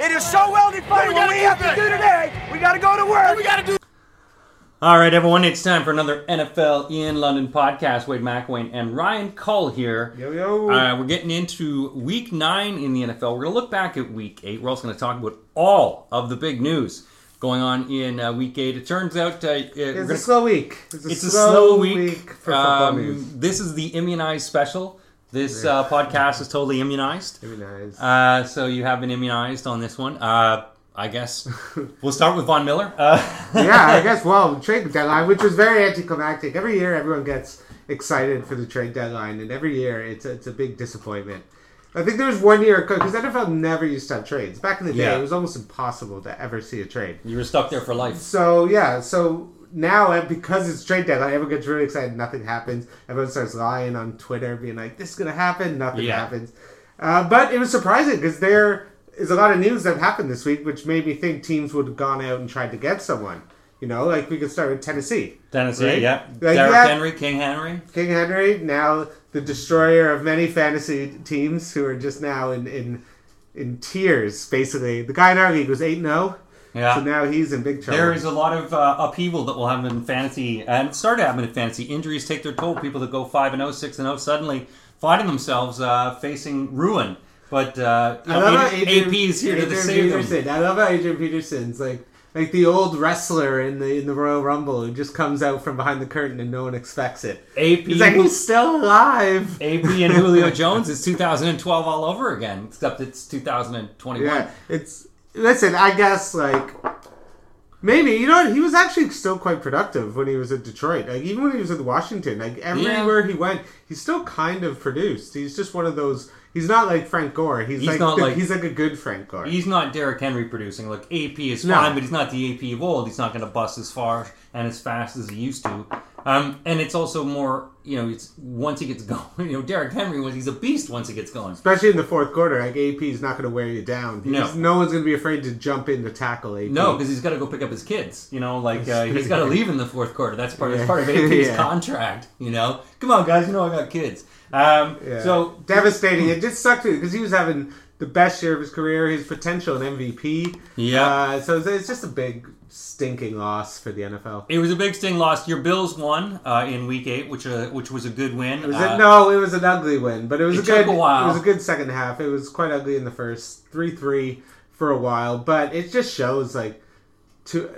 It is so well defined. What we have to do today, we got to go to work. We got to do. All right, everyone, it's time for another NFL in London podcast. Wade McWayne and Ryan Cull here. Yo, yo. Uh, we're getting into week nine in the NFL. We're going to look back at week eight. We're also going to talk about all of the big news going on in uh, week eight. It turns out uh, It's we're a slow week. It's a, it's a slow, slow week. week, for football Um, news. This is the immunized special. This uh, podcast is totally immunized. Nice. Uh, so you have been immunized on this one. Uh, I guess we'll start with Von Miller. Uh, yeah, I guess. Well, trade deadline, which was very anticlimactic. Every year, everyone gets excited for the trade deadline, and every year it's a, it's a big disappointment. I think there was one year because NFL never used to have trades. Back in the day, Yeah. it was almost impossible to ever see a trade. you were stuck there for life. So yeah, so now because it's trade deadline, everyone gets really excited. Nothing happens. Everyone starts lying on Twitter, being like, "This is gonna happen." Nothing Yeah. happens. Uh, but it was surprising because there is a lot of news that happened this week, which made me think teams would have gone out and tried to get someone. You know, like we could start with Tennessee. Tennessee, Right? yeah. Like Derrick that- Henry, King Henry. King Henry, now the destroyer of many fantasy teams who are just now in in in tears. Basically, the guy in our league was eight zero. Yeah. So now he's in big trouble. There is a lot of uh, upheaval that will happen in fantasy, and it started happening in fantasy. Injuries take their toll. People that go 5 and 0, 6 and 0 suddenly finding themselves uh, facing ruin. But uh, I know, love how AP is here to Adrian save them. Peterson. I love how Adrian Peterson's like like the old wrestler in the in the Royal Rumble who just comes out from behind the curtain and no one expects it. AP, He's like he's still alive. AP and Julio Jones is 2012 all over again, except it's 2021. Yeah, it's listen. I guess like maybe you know what, he was actually still quite productive when he was at Detroit. Like even when he was at Washington, like everywhere he went, he still kind of produced. He's just one of those. He's not like Frank Gore. He's, He's like, not the- like- he's like a good Frank Gore. He's not Derrick Henry producing. Like AP is No. fine, but he's not the AP of old. He's not going to bust as far and as fast as he used to. Um, and it's also more, you know, it's once he gets going. You know, Derrick Henry was he's a beast once he gets going. Especially in the fourth quarter, like AP is not going to wear you down. No. He's- no one's going to be afraid to jump in to tackle AP. No, because he's got to go pick up his kids. You know, like uh, he's got to leave in the fourth quarter. That's part. That's part of AP's Yeah. contract. You know, come on, guys. You know I got kids. Um, Yeah. So devastating. It just sucked because he was having the best year of his career, his potential in MVP. Yeah. Uh, so it's, just a big stinking loss for the NFL. it was a big sting loss. Your Bills won uh, in Week Eight, which uh, which was a good win. Was Uh, it? No, it was an ugly win, but it was it a good. took a while. It was a good second half. It was quite ugly in the first three three for a while, but it just shows like to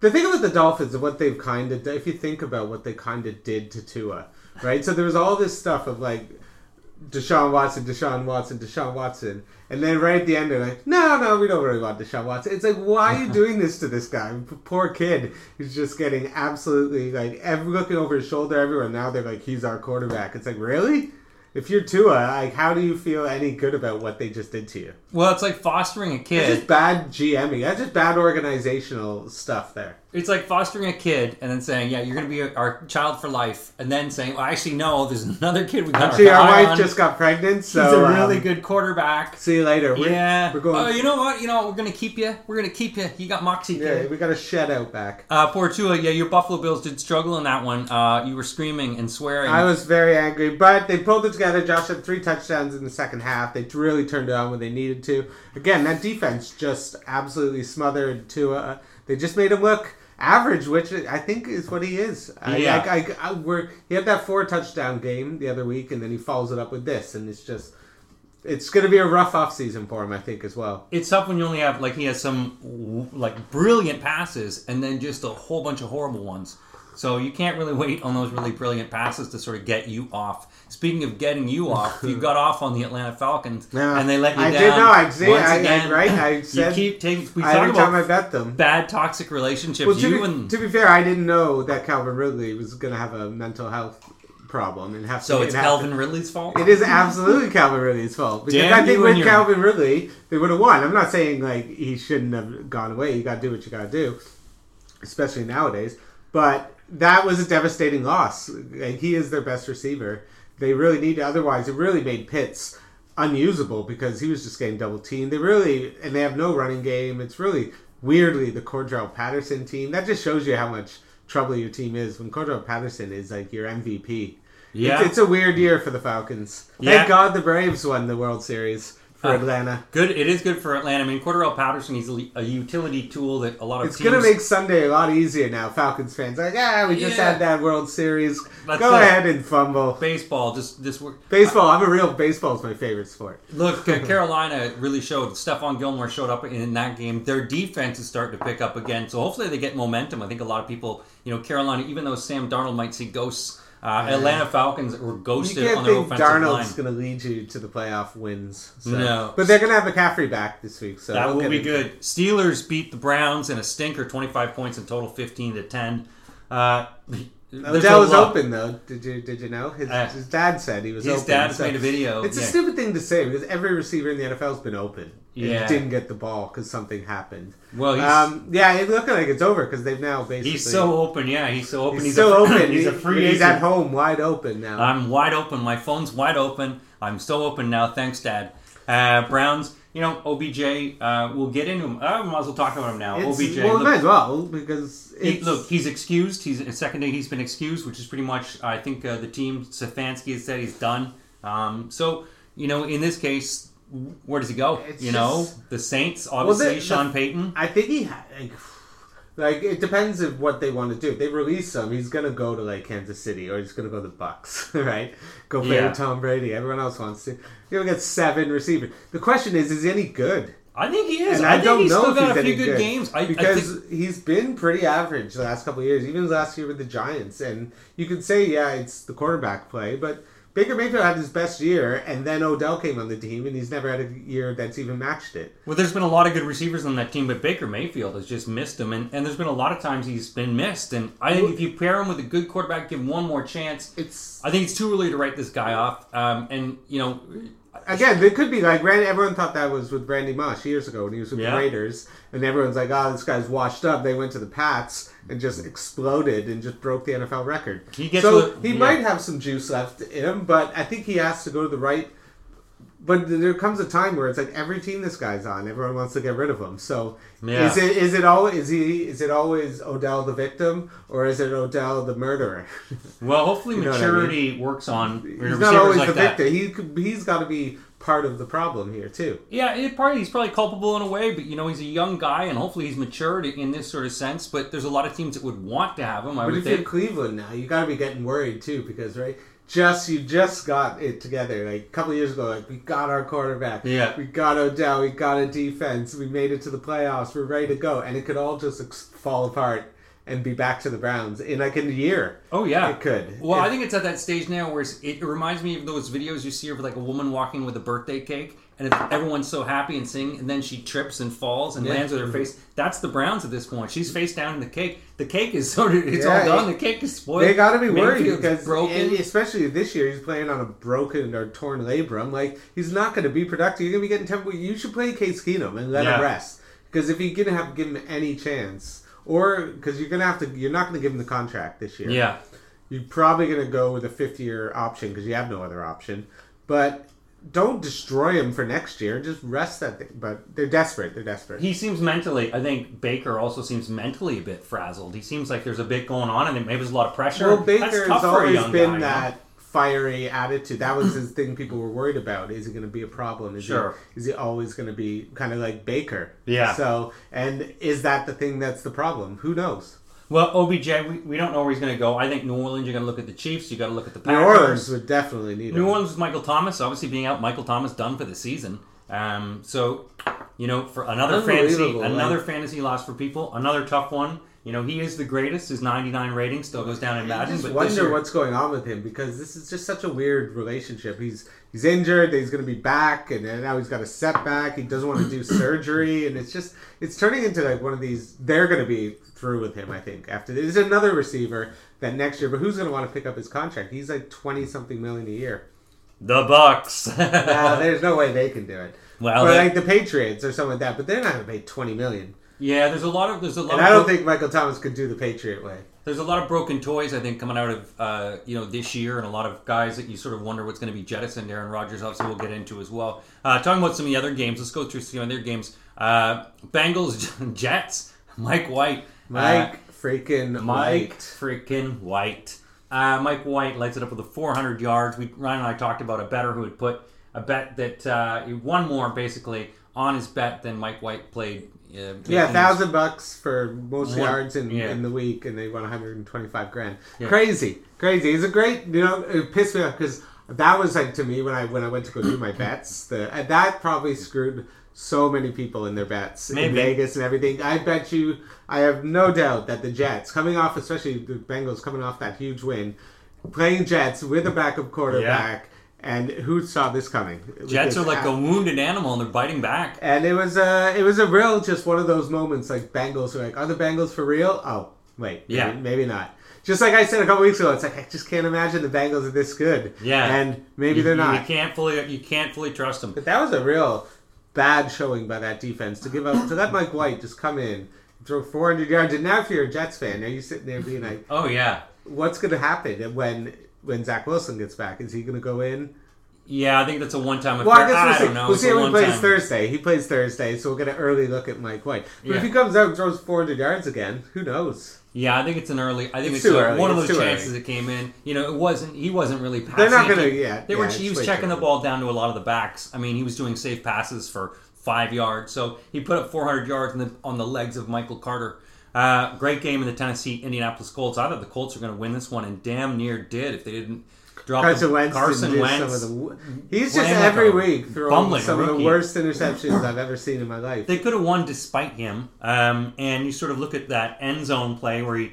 the thing about the Dolphins and what they've kind of if you think about what they kind of did to Tua, right? So there was all this stuff of like Deshaun Watson, Deshaun Watson, Deshaun Watson. And then right at the end, they're like, no, no, we don't really want Deshaun Watson. It's like, why are you doing this to this guy? Poor kid who's just getting absolutely, like, every, looking over his shoulder everywhere. Now they're like, he's our quarterback. It's like, really? If you're Tua, like, how do you feel any good about what they just did to you? well, it's like fostering a It's kid. just bad GMing. That's just bad organizational stuff there. It's like fostering a kid and then saying, "Yeah, you're going to be our child for life," and then saying, "Well, actually, no, there's another kid we got Actually, our our wife on. just got pregnant, so He's a really um, good quarterback." See you later. We're, yeah. we're going. Oh, you know what? You know what? We're going to keep you. We're going to keep you. You got moxie, yeah, kid. we got a shed out back. Uh, poor Tua. Yeah, your Buffalo Bills did struggle in that one. Uh, you were screaming and swearing. I was very angry, but they pulled it together. Josh had three touchdowns in the second half. They really turned it on when they needed to. Again, that defense just absolutely smothered Tua. They just made him look average, which I think is what he is. Yeah. I, I, I, we're, he had that four touchdown game the other week, and then he follows it up with this, and it's just. It's going to be a rough offseason for him, I think, as well. it's tough when you only have like he has some like brilliant passes and then just a whole bunch of horrible ones. So you can't really wait on those really brilliant passes to sort of get you off. Speaking of getting you off, you got off on the Atlanta Falcons and they let you I down. did know. I see. once I, I, again. right? I You said keep taking. We every time I bet them. bad toxic relationships. Well, to you be, and to be fair, I didn't know that Calvin Ridley was going to have a mental health problem and have to. so to. it's Calvin to- Ridley's fault. It is absolutely Calvin Ridley's fault because Damn I think with Calvin Ridley they would have won. I'm not saying like he shouldn't have gone away. You got to do what you got to do, especially nowadays. But that was a devastating loss. He is their best receiver. They really need. Otherwise, it really made Pitts unusable because he was just getting double teamed. They really and they have no running game. It's really weirdly the Cordell Patterson team. That just shows you how much trouble your team is when Cordell Patterson is like your MVP. Yeah. It's, it's a weird year for the Falcons. Yeah. Thank God the Braves won the World Series for Uh, Atlanta. Good. It is good for Atlanta. I mean, Cordell Patterson, he's a, a utility tool that a lot of It's teams. gonna make Sunday a lot easier now. Falcons fans like, yeah, we just Yeah. had that World Series. That's Go it. ahead and fumble. baseball. Just, just work. Baseball. I'm a real baseball is my favorite sport. Look, uh, Carolina really showed. Stephon Gilmore showed up in that game. Their defense is starting to pick up again. So hopefully they get momentum. I think a lot of people, you know, Carolina, even though Sam Darnold might see ghosts, uh, Atlanta Falcons were You ghosted can't on their think offensive Darnold's going to lead you to the playoff wins. So. No. but they're going to have McCaffrey back this week, so That we'll will be good. Steelers beat the Browns in a stinker, twenty-five points in total, fifteen to ten. Uh, Odell was lot- open though. Did you did you know? His, Uh, his dad said he was his open. dad's made a video, It's yeah. a stupid thing to say because every receiver in the NFL has been open. Yeah. didn't get the ball because something happened. Well, he's, Um, yeah, it's looking like it's over because they've now basically he's so open. Yeah, he's so open. he's, still a, open. He's a free He's agent. at home, wide open now. I'm wide open. My phone's wide open. I'm so open now. Thanks, Dad. Uh, Browns, you know, OBJ, uh, we'll get into him. I might as well talk about him now. It's- OBJ. well, look, might as well because he- look, he's excused. He's a second day. He's been excused, which is pretty much, I think, uh, the team Stefanski has said he's done. Um, so, you know, in this case, where does he go? You know, the Saints, obviously, the- Sean the- Payton. I think he had. like, like it depends of what they want to do. If they release him, he's gonna go to like Kansas City or he's gonna go to the Bucks, right? Go play Yeah. with Tom Brady. Everyone else wants to. You're gonna get seven receivers. The question is, is he any good? I think he is. And I, I, think don't he's know still if got he's a few any good, games. I, I because think, he's been pretty average the last couple of years, even last year with the Giants. And you could say, yeah, it's the quarterback play, but Baker Mayfield had his best year, and then Odell came on the team, and he's never had a year that's even matched it. Well, there's been a lot of good receivers on that team, but Baker Mayfield has just missed him, and, and there's been a lot of times he's been missed. And I think if you pair him with a good quarterback, give him one more chance. It's I think it's too early to write this guy off. Um, and you know, again, it could be like. Everyone thought that was with Randy Moss years ago when he was with Yeah. the Raiders, and everyone's like, "Oh, this guy's washed up." They went to the Pats and just exploded and just broke the NFL record. He gets so he yeah. might have some juice left in him, but I think he has to go to the right. But there comes a time where it's like every team this guy's on, everyone wants to get rid of him. So Yeah. is it is it always is he is it always Odell the victim or is it Odell the murderer? well, hopefully what I maturity works on He's not always like the that. victim. He he's got to be part of the problem here too. Yeah, it probably he's probably culpable in a way, but you know he's a young guy, and hopefully he's matured in this sort of sense. But there's a lot of teams that would want to have him. I But would if you're. Cleveland now, you got to be getting worried too because right, just you just got it together like a couple of years ago. Like we got our quarterback, Yeah. we got Odell, we got a defense, we made it to the playoffs, we're ready to go, and it could all just ex- fall apart and be back to the Browns in like a year. Oh yeah, It could. Well, I think it's at that stage now where it reminds me of those videos you see of like a woman walking with a birthday cake, and everyone's so happy and singing, and then she trips and falls and Yeah. lands with her face. That's the Browns at this point. She's face down in the cake. The cake is sort of it's Yeah, all done. it- The cake is spoiled. They got to be worried Mayfield's because, broken. especially this year, he's playing on a broken or torn labrum. Like he's not going to be productive. You're going to be getting tempo. You should play Case Keenum and let Yeah. him rest because if you're going to have to give him any chance, or because you're going to have to, you're not going to give him the contract this year. yeah. You're probably going to go with a fifth year option because you have no other option. But don't destroy him for next year. Just rest that thing. But they're desperate. They're desperate. He seems mentally. I think Baker also seems mentally a bit frazzled. He seems like there's a bit going on, and maybe there's a lot of pressure. Well, That's Baker's tough for a always been guy, you know? Fiery attitude. That was the thing people were worried about. Is he going to be a problem? Is Sure. He, is he always going to be kind of like Baker? Yeah. So, and is that the thing that's the problem? Who knows? Well, OBJ, we, we don't know where he's going to go. I think New Orleans. You're going to look at the Chiefs. You got to look at the New Orleans would definitely need New him. Orleans with Michael Thomas, obviously being out. Michael Thomas done for the season. Um, so, you know, for another fantasy, another like- fantasy loss for people. Another tough one. You know, he is the greatest. His 99 rating still goes down in I just But wonder year, what's going on with him because this is just such a weird relationship. He's he's injured, he's going to be back, and then now he's got a setback. He doesn't want to do surgery, and it's just it's turning into like one of these. They're going to be through with him, I think. After there's another receiver that next year, but who's going to want to pick up his contract? He's like twenty something million a year. the Bucks. There's no way they can do it. well, they- like the Patriots or something like that, but they're not going to pay twenty million. Yeah, there's a lot of there's a lot. And of I don't bro- think Michael Thomas could do the Patriot way. There's a lot of broken toys, I think, coming out of uh, you know this year, and a lot of guys that you sort of wonder what's going to be jettisoned. Aaron Rodgers, obviously, we'll get into as well. Uh, talking about some of the other games, let's go through some of their games. Uh, Bengals, Jets, Mike White, Mike uh, freaking Mike White. freaking White. Uh, Mike White lights it up with a 400 yards. We Ryan and I talked about a better who would put a bet that uh, he won more basically on his bet than Mike White played. Yeah, in- thousand bucks for most yards in, yeah. in the week, and they won 125 grand. Yeah. Crazy, crazy. It's a great, you know, it pissed me off because that was like to me when I when I went to go do my bets. The that probably screwed so many people in their bets in Vegas and everything. I bet you, I have no doubt that the Jets coming off, especially the Bengals coming off that huge win, playing Jets with a backup quarterback. And who saw this coming? Jets this are like a- a wounded animal and they're biting back. and it was uh it was a real just one of those moments like Bengals are like, are the Bengals for real? Oh, wait, Yeah. maybe not. Just like I said a couple weeks ago, it's like I just can't imagine the Bengals are this good. Yeah. and maybe You- they're not. You can't fully you can't fully trust them. But that was a real bad showing by that defense to give up to let Mike White just come in, throw 400 yards, and now if you're a Jets fan, now you're sitting there being like, Oh yeah, what's going to happen when when Zach Wilson gets back? Is he going to go in? yeah. I think that's a one time Well, I guess we'll see. don't know. We'll see how he plays. Thursday. He plays Thursday, so we'll get an early look at Mike White. But Yeah. if he comes out and throws 400 yards again, who knows? Yeah, I think it's an early. I think It's it's, a- one of those chances early. that came in. You know, it wasn't. He wasn't really passing. They're not gonna- He- yeah, They were. yeah, he was checking the ball down to a lot of the backs. I mean, he was doing safe passes for five yards. So he put up 400 yards on the, on the legs of Michael Carter. Uh, great game in the Tennessee Indianapolis Colts. I thought the Colts were going to win this one, and damn near did if they didn't drop Carson the, Wentz. Carson Wentz. Some of the, he's just like every week throwing some of the worst interceptions I've ever seen in my life. They could have won despite him. Um, and you sort of look at that end zone play where he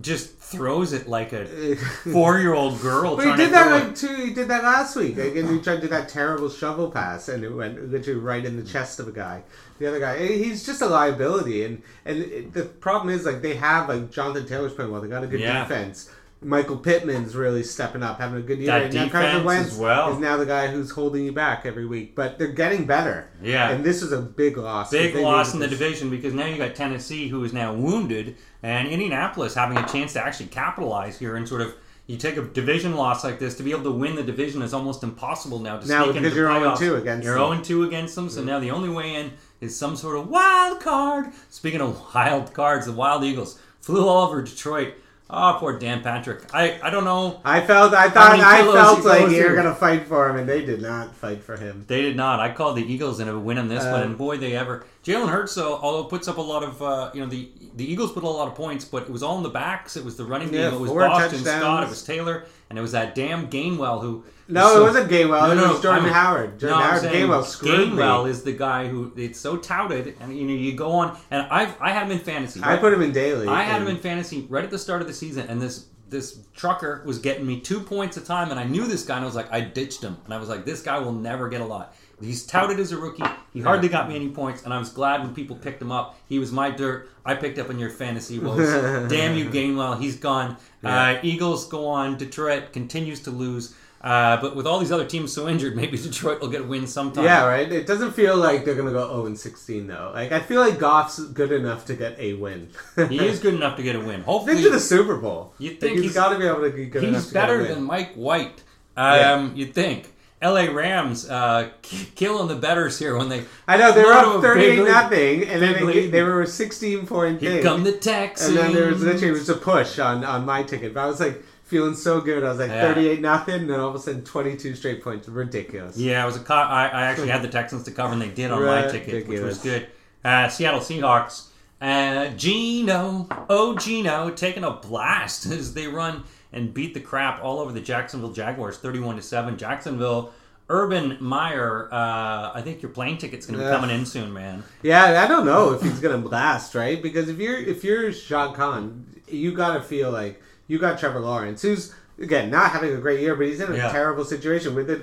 just throws it like a four year old girl. But he did to that like too. He did that last week. Like, and he tried to do that terrible shovel pass, and it went literally right in the chest of a guy. The other guy, eh, he's just a liability. And and it, the problem is like they have like Jonathan Taylor's playing well. They got a good Yeah. defense. Michael Pittman's really stepping up, having a good year. That and now defense Carson Wentz as well. is now the guy who's holding you back every week. But they're getting better. Yeah. and this is a big loss. Big loss in the division because now you got Tennessee who is now wounded and Indianapolis having a chance to actually capitalize here and sort of you take a division loss like this to be able to win the division is almost impossible now to Now, because you're oh playoffs. 0-2 against you're them. 0-2 against them so now the only way in is some sort of wild card speaking of wild cards the Wild Eagles flew all over Detroit oh poor Dan Patrick I, I don't know I felt. I thought. I felt like you were gonna fight for him, and they did not fight for him. They did not. I called the Eagles and a win on this Uh, one, and boy, they ever. Jalen Hurts, though, although puts up a lot of, uh, you know, the the Eagles put a lot of points, but it was all in the backs. It was the running game. Yeah, it was Boston touchdowns. Scott. It was Taylor, and it was that damn Gainwell who. No, so- it wasn't Gainwell. No, it no, was Jordan I'm- Howard. Jordan no, Howard. Gainwell screwed Gainwell me. is the guy who it's so touted, and you know you go on, and I've I had him in fantasy. I put him in daily. I had him in fantasy right at the start of the season, and this this trucker was getting me two points a time, and I knew this guy, and I was like, I ditched him, and I was like, this guy will never get a lot. He's touted as a rookie. He hardly got me any points, and I was glad when people picked him up. He was my dirt. I picked up on your fantasy woes. Damn you, Gainwell. He's gone. Uh, Eagles go on. Detroit continues to lose. Uh, but with all these other teams so injured, maybe Detroit will get a win sometime. Yeah, right. It doesn't feel like they're gonna go 0 and 16 though. Like I feel like Goff's good enough to get a win. He is good enough to get a win. Hopefully, to the Super Bowl. You'd think he's he's- got to be able to be good He's to get better than Mike White. Um, You'd think. L.A. Rams uh, k- killing the betters here when they. I know they were up 38 nothing, and then they, they were a 16 point Here thing. come the Texans. and then there was literally it was a push on on my ticket. But I was like feeling so good. I was like Yeah. 38 nothing, and then all of a sudden 22 straight points. Ridiculous. Yeah, it was a. Co- I, I actually had the Texans to cover, and they did on my ticket, which was good. Uh, Seattle Seahawks. Uh, Geno, oh Geno, taking a blast as they run and beat the crap all over the Jacksonville Jaguars, thirty-one to seven. Jacksonville. Urban Meyer, uh, I think your plane ticket's going to be coming in soon, man. Yeah, I don't know if he's gonna blast, right? Because if you're if you're Shad Khan, you gotta feel like you got Trevor Lawrence, who's again not having a great year, but he's in a Yeah. terrible situation with it.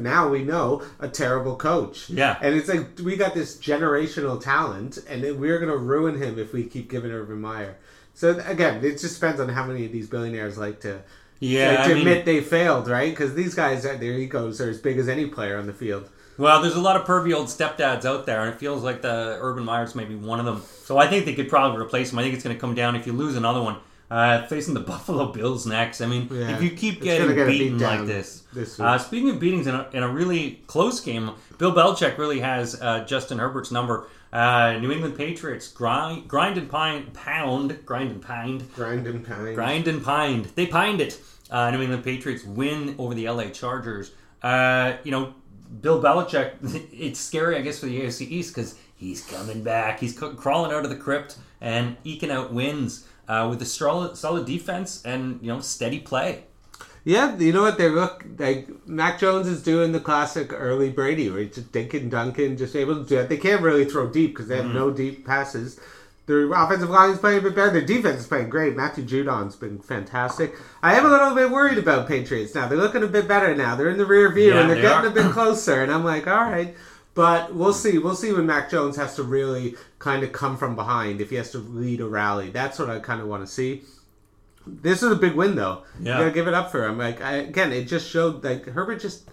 Now we know a terrible coach. Yeah. and it's like we got this generational talent, and we're gonna ruin him if we keep giving Urban Meyer. So again, it just depends on how many of these billionaires like to Yeah, like, to I mean- admit they failed, right? Because these guys, their egos are as big as any player on the field. Well, there's a lot of pervy old stepdads out there, and it feels like the Urban Myers may be one of them. So I think they could probably replace him. I think it's going to come down if you lose another one. Uh, facing the Buffalo Bills next. I mean, Yeah. if you keep getting get beaten beat like this. this uh, speaking of beatings in a, in a really close game, Bill Belichick really has uh, Justin Herbert's number. Uh, New England Patriots grind, grind and pine, pound, grind and pined, Grind and pine. Grind and pined. They pined it. Uh, New England Patriots win over the LA Chargers. Uh, you know, Bill Belichick, it's scary, I guess, for the AFC East because he's coming back. He's crawling out of the crypt and eking out wins uh, with a solid, solid defense and you know steady play. Yeah, you know what they look like. Mac Jones is doing the classic early Brady, where he's just dinking, dunking, just able to do it. They can't really throw deep because they have mm-hmm. no deep passes. Their offensive line is playing a bit better. Their defense is playing great. Matthew Judon's been fantastic. I am a little bit worried about Patriots now. They're looking a bit better now. They're in the rear view Yeah, and they're they getting are. a bit closer. And I'm like, all right. But we'll see. We'll see when Mac Jones has to really kind of come from behind if he has to lead a rally. That's what I kind of want to see. This is a big win, though. Yeah. You gotta give it up for him. Like I, again, it just showed like Herbert just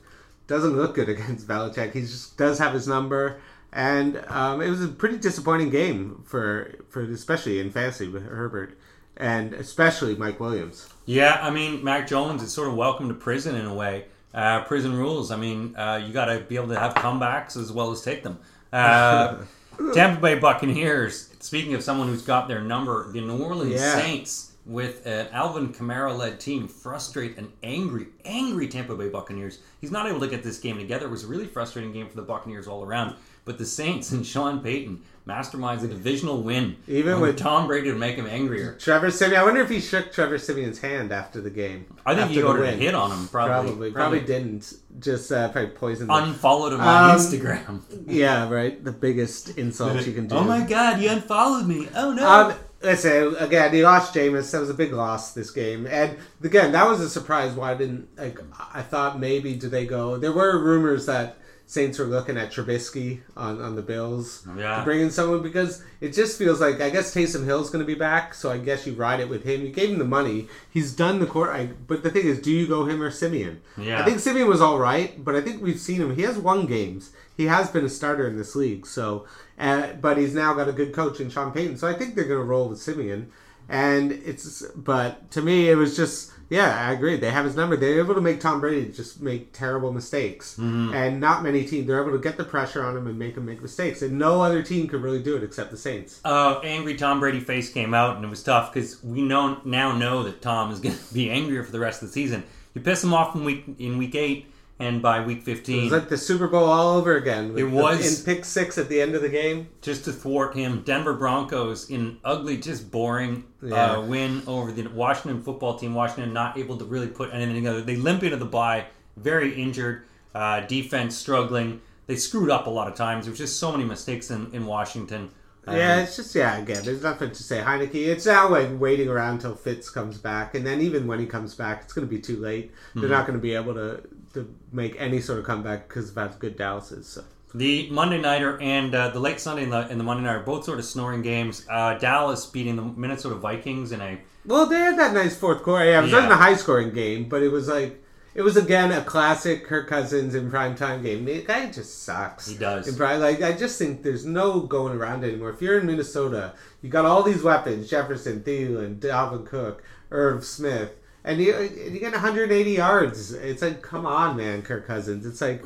doesn't look good against Belichick. He just does have his number, and um, it was a pretty disappointing game for for especially in fantasy with Herbert, and especially Mike Williams. Yeah, I mean, Mac Jones is sort of welcome to prison in a way. Uh, prison rules. I mean, uh, you got to be able to have comebacks as well as take them. Uh, Tampa Bay Buccaneers. Speaking of someone who's got their number, the New Orleans Yeah. Saints with an Alvin Kamara-led team frustrate an angry, angry Tampa Bay Buccaneers. He's not able to get this game together. It was a really frustrating game for the Buccaneers all around. But the Saints and Sean Payton masterminds a divisional win. Even with- Tom Brady to make him angrier. Trevor Siemian. I wonder if he shook Trevor Siemian's hand after the game. I think he ordered a hit on him. Probably, Probably, probably didn't. Just uh, probably poisoned. unfollowed him on Um, Instagram. yeah, right. The biggest insult you can do. Oh my god, you unfollowed me. Oh no. Um, listen, again, he lost Jameis. That was a big loss this game, and again, that was a surprise. Why didn't like? I thought maybe do they go? There were rumors that Saints were looking at Trubisky on on the Bills oh, Yeah. to bring in someone because it just feels like I guess Taysom Hill's going to be back, so I guess you ride it with him. You gave him the money. He's done the court. I, but the thing is, do you go him or Siemian? Yeah. I think Siemian was all right, but I think we've seen him. He has won games. He has been a starter in this league. So, uh, but he's now got a good coach in Sean Payton. So I think they're going to roll with Siemian. And it's, but to me, it was just, yeah, I agree. They have his number. They're able to make Tom Brady just make terrible mistakes, and not many teams. They're able to get the pressure on him and make him make mistakes, and no other team could really do it except the Saints. uh, angry Tom Brady face came out, and it was tough because we know now know that Tom is going to be angrier for the rest of the season. You piss him off in week in week eight, and by week It fifteen, was like the Super Bowl all over again. It was- in pick six at the end of the game. just to thwart him, Denver Broncos in ugly, just boring Yeah. uh, win over the Washington football team. Washington not able to really put anything together. They limp into the bye, very injured, uh, defense struggling. They screwed up a lot of times. There was just so many mistakes in, in Washington. Um, Yeah, it's just yeah. Again, there's nothing to say. Heinicke. It's now like waiting around until Fitz comes back, and then even when he comes back, it's going to be too late. They're Mm-hmm. not going to be able to to make any sort of comeback because of how good Dallas is. So. The Monday nighter and uh, the late Sunday and the, and the Monday nighter, both sort of snoring games. Uh, Dallas beating the Minnesota Vikings in a Well, they had that nice fourth quarter. Yeah, it was Yeah. not a high scoring game, but it was like it was again a classic Kirk Cousins in prime time game. The guy just sucks. He does. In prime, like I just think there's no going around anymore. If you're in Minnesota, you got all these weapons: Jefferson, Thielen, Dalvin Cook, Irv Smith. And you, you get 180 yards. It's like, come on, man, Kirk Cousins. It's like,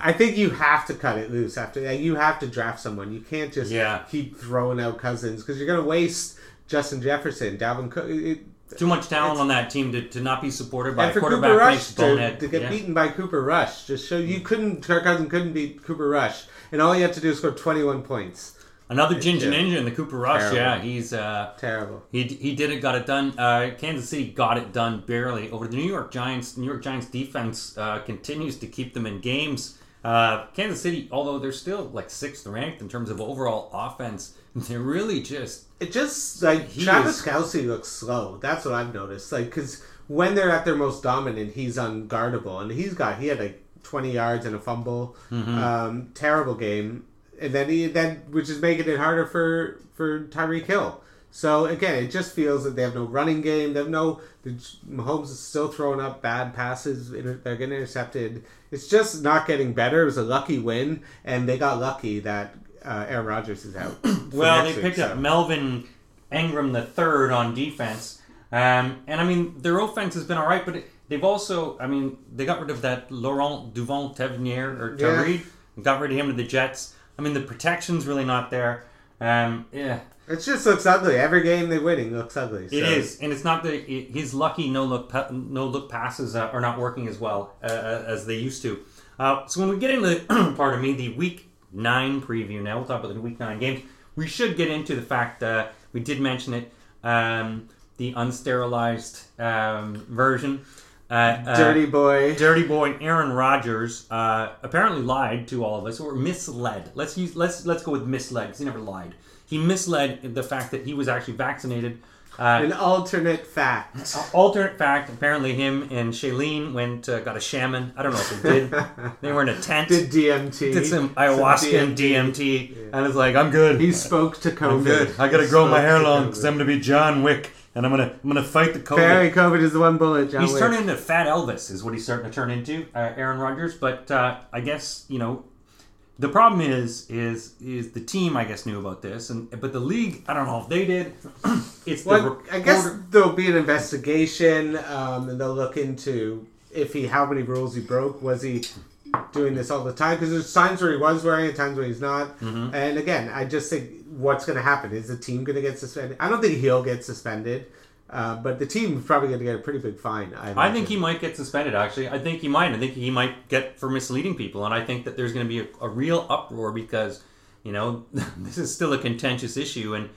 I think you have to cut it loose after that. You have to draft someone. You can't just Yeah. keep throwing out Cousins because you're going to waste Justin Jefferson, Dalvin Cook. It, too much talent on that team to, to not be supported by and a for quarterback Cooper Rush to, to get Yeah. beaten by Cooper Rush just show you mm. couldn't Kirk Cousins couldn't beat Cooper Rush, and all you have to do is score 21 points. Another Ginger Ninja in the Cooper Rush. Terrible. Yeah, he's uh, Terrible. he he did it, got it done. Uh, Kansas City got it done barely over the New York Giants. New York Giants defense uh, continues to keep them in games. Uh, Kansas City, although they're still like sixth ranked in terms of overall offense, they're really just It just like He Travis is- Kelce looks slow. That's what I've noticed. Like because when they're at their most dominant, he's unguardable, and he's got he had like 20 yards and a fumble. Mm-hmm. Um, terrible game, and then he then which is making it harder for for Tyreek Hill. So again, it just feels that they have no running game. They have no. The, Mahomes is still throwing up bad passes. They're getting intercepted. It's just not getting better. It was a lucky win, and they got lucky that uh, Aaron Rodgers is out. well, they week, picked up. Melvin Ingram the third on defense, um, and I mean their offense has been all right, but it, they've also, I mean, they got rid of that Laurent Duvernay-Tardif or Yeah. Got rid of him to the Jets. I mean, the protection's really not there. Um, yeah, It just looks ugly. Every game they're winning looks ugly. it so. is, and it's not the it- his lucky no look pa- no look passes uh, are not working as well uh, as they used to. Uh, so when we get into, pardon me, the week nine preview now, we'll talk about the week nine games. We should get into the fact that we did mention it, um, the unsterilized um, version. Uh, uh, Dirty boy. Dirty boy Aaron Rodgers uh, apparently lied to all of us, or misled. Let's use let's let's go with misled because he never lied. He misled the fact that he was actually vaccinated. Uh, An alternate fact. alternate fact: apparently, him and Shailene went uh, got a shaman. I don't know if they did. they were in a tent. Did DMT. did some ayahuasca and DMT, and it's like I'm good. He spoke to COVID. I'm good. I gotta grow my hair long because I'm gonna be John Wick, and I'm gonna I'm gonna fight the COVID. Barry COVID is the one bullet, John He's Wick. turning into Fat Elvis, is what he's starting to turn into, uh, Aaron Rodgers. But uh, I guess you know, the problem is is is the team I guess knew about this, and but the league I don't know if they did. it's the Well, I guess there'll be an investigation, um, and they'll look into if he how many rules he broke. Was he doing this all the time? Because there's times where he was wearing it, times where he's not. Mm-hmm. And again, I just think what's going to happen is the team going to get suspended. I don't think he'll get suspended, uh, but the team is probably going to get a pretty big fine. I, I think he might get suspended. Actually, I think he might. I think he might get for misleading people, and I think that there's going to be a, a real uproar because you know this is still a contentious issue, and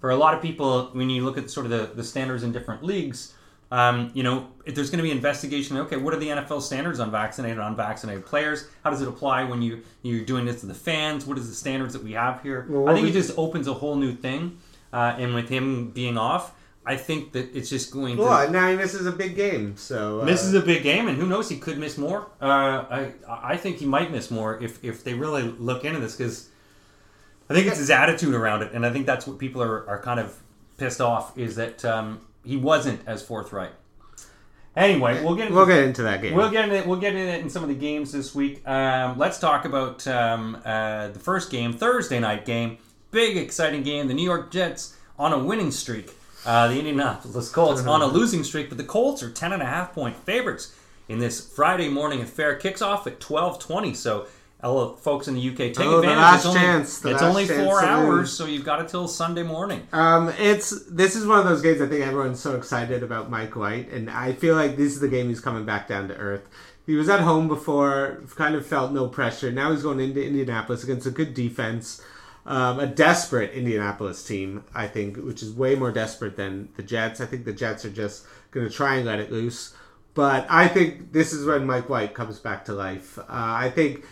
for a lot of people, when you look at sort of the, the standards in different leagues, um, you know, if there's going to be investigation. Okay, what are the NFL standards on vaccinated, and unvaccinated players? How does it apply when you you're doing this to the fans? What is the standards that we have here? Well, I think it just opens a whole new thing, uh, and with him being off. I think that it's just going to Well, now this is a big game, so uh, is a big game, and who knows? He could miss more. Uh, I I think he might miss more if if they really look into this because I think it's his attitude around it, and I think that's what people are, are kind of pissed off is that um, he wasn't as forthright. Anyway, we'll get into, we'll get into that game. we'll get into we'll get into it in some of the games this week. Um, let's talk about um, uh, the first game, Thursday night game, big exciting game. The New York Jets on a winning streak. Uh, the Indianapolis Colts on a losing streak, but the Colts are ten and a half point favorites in this Friday morning affair. Kicks off at twelve twenty. So, hello, folks in the UK, take Oh, the advantage. last it's only, chance, the it's only four hours, so you've got it till Sunday morning. Um, it's this is one of those games I think everyone's so excited about Mike White, and I feel like this is the game he's coming back down to earth. He was at home before, kind of felt no pressure. Now he's going into Indianapolis against a good defense, um, a desperate Indianapolis team, I think, which is way more desperate than the Jets. I think the Jets are just going to try and let it loose. But I think this is when Mike White comes back to life. Uh, I think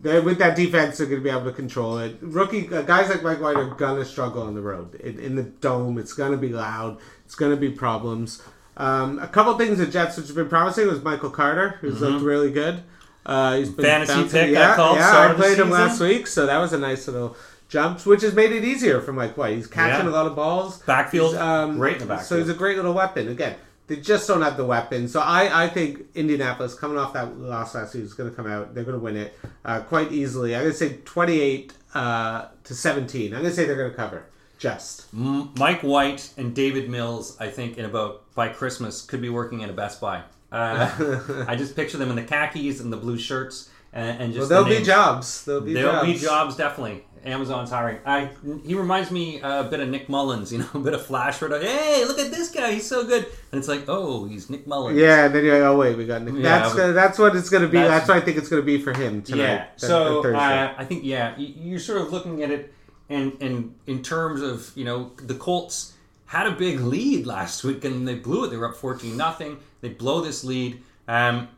they're, with that defense, they're going to be able to control it. Rookie uh, guys like Mike White are going to struggle on the road in, in the dome. It's going to be loud. It's going to be problems. Um, a couple things the Jets which have been promising was Michael Carter, who's looked really good. Uh, he's been Mm-hmm. Fantasy bouncing- pick, I yeah, called, yeah. I played him last week, so that was a nice little jump, which has made it easier for Mike White. He's catching Yeah. a lot of balls. Backfield, um, great in the backfield. So he's a great little weapon. Again, they just don't have the weapons. So I, I think Indianapolis, coming off that loss last week, is going to come out. They're going to win it uh, quite easily. I'm going to say 28 uh, to 17. I'm going to say they're going to cover. Just. Mike White and Davis Mills, I think, in about by Christmas, could be working at a Best Buy. Uh, I just picture them in the khakis and the blue shirts, and, and just well, there'll be jobs. There'll be There'll jobs. be jobs definitely. Amazon's hiring. I he reminds me uh, a bit of Nick Mullens, you know, a bit of flash for Hey, look at this guy, he's so good. And it's like, oh, he's Nick Mullens. Yeah, and then you're like, oh wait, we got Nick. Yeah, that's that's what it's going to be. That's- That's, what I think it's going to be for him tonight. Yeah. So uh, I think yeah, you- you're sort of looking at it, and and in terms of you know the Colts had a big lead last week and they blew it. They were up fourteen nothing. They blow this lead. Um,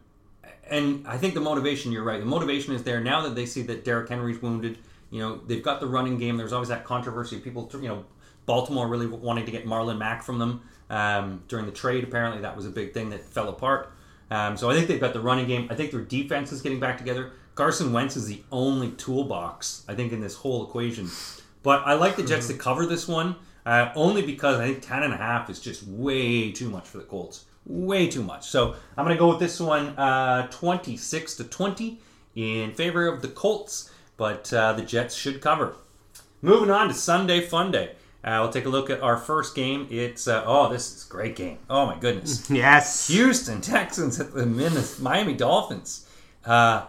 and I think the motivation, you're right. The motivation is there now that they see that Derrick Henry's wounded. You know, they've got the running game. There's always that controversy. People, you know, Baltimore really wanting to get Marlon Mack from them um, during the trade. Apparently, that was a big thing that fell apart. Um, so I think they've got the running game. I think their defense is getting back together. Carson Wentz is the only toolbox I think in this whole equation. But I like the Jets to cover this one uh, only because I think ten and a half is just way too much for the Colts. Way too much. So I'm going to go with this one, uh, 26 to 20 in favor of the Colts. But uh, the Jets should cover. Moving on to Sunday Fun Day. Uh, we'll take a look at our first game. It's uh, oh, this is a great game. Oh my goodness. yes. Houston Texans at the Miami Dolphins. Uh,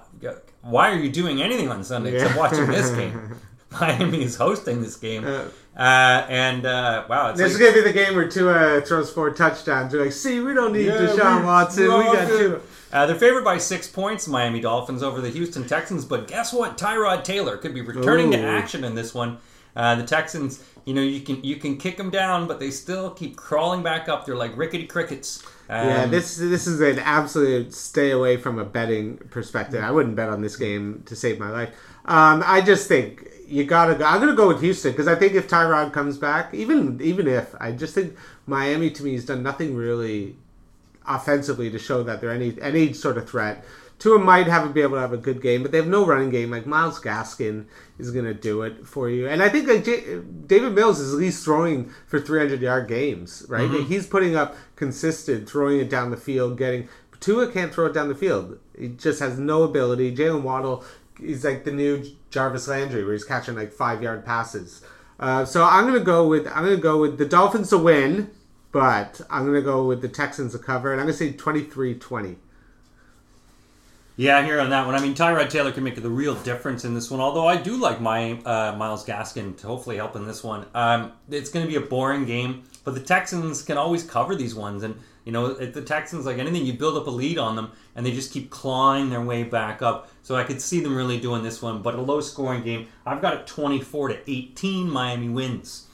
why are you doing anything on Sunday except watching this game? Miami is hosting this game, Uh, uh, and uh, wow, it's This like, is gonna be the game where Tua throws four touchdowns. You're like, see, we don't need Yeah, Deshaun Watson. We got good. Uh, they're favored by six points, Miami Dolphins over the Houston Texans. But guess what? Tyrod Taylor could be returning to action in this one. Uh, the Texans, you know, you can you can kick them down, but they still keep crawling back up. They're like rickety crickets. Um, Yeah, this this is an absolute stay away from a betting perspective. I wouldn't bet on this game to save my life. Um, I just think you gotta go. I'm gonna go with Houston because I think if Tyrod comes back, even even if I just think Miami to me has done nothing really offensively to show that they're any any sort of threat. Tua might have be able to have a good game, but they have no running game. Like Myles Gaskin is going to do it for you, and I think like J- Davis Mills is at least throwing for 300 yard games, right? He's putting up consistent, throwing it down the field, getting. Tua can't throw it down the field. He just has no ability. Jaylen Waddle, he's like the new Jarvis Landry, where he's catching like five yard passes. Uh, so I'm gonna go with I'm gonna go with the Dolphins to win, but I'm gonna go with the Texans to cover, and I'm gonna say 23-20. Yeah, here on that one. I mean, Tyrod Taylor can make the real difference in this one. Although I do like my uh, Myles Gaskin to hopefully help in this one. Um, it's going to be a boring game, but the Texans can always cover these ones. And you know, if the Texans like anything, you build up a lead on them, and they just keep clawing their way back up. So I could see them really doing this one. But a low-scoring game. I've got it 24 to 18. Miami wins.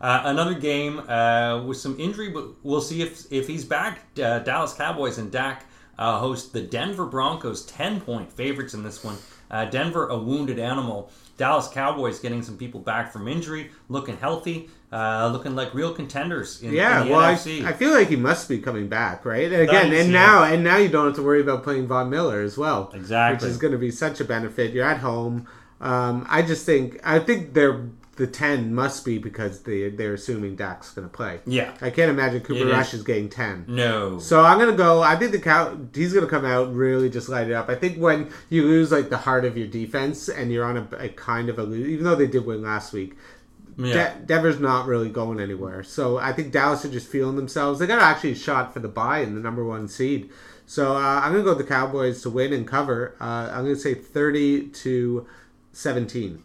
Uh, another game uh, with some injury, but we'll see if if he's back. Uh, Dallas Cowboys and Dak uh, host the Denver Broncos, ten point favorites in this one. Uh, Denver, a wounded animal. Dallas Cowboys getting some people back from injury, looking healthy, uh, looking like real contenders in, Yeah, in well, I. I feel like he must be coming back, right? And again, and yeah. now and now you don't have to worry about playing Von Miller as well, Exactly. which is going to be such a benefit. You're at home. Um, I just think I think they're the ten must be because they they're assuming Dak's going to play. yeah, I can't imagine Cooper It is. Rush is getting ten. no. So I'm gonna go. I think the cow. He's gonna come out really just light it up. I think when you lose like the heart of your defense and you're on a, a kind of a even though they did win last week, yeah. De- Denver's not really going anywhere. So I think Dallas are just feeling themselves. They got actually shot for the bye in the number one seed. So uh, I'm gonna go with the Cowboys to win and cover. Uh, I'm gonna say 30 to 17.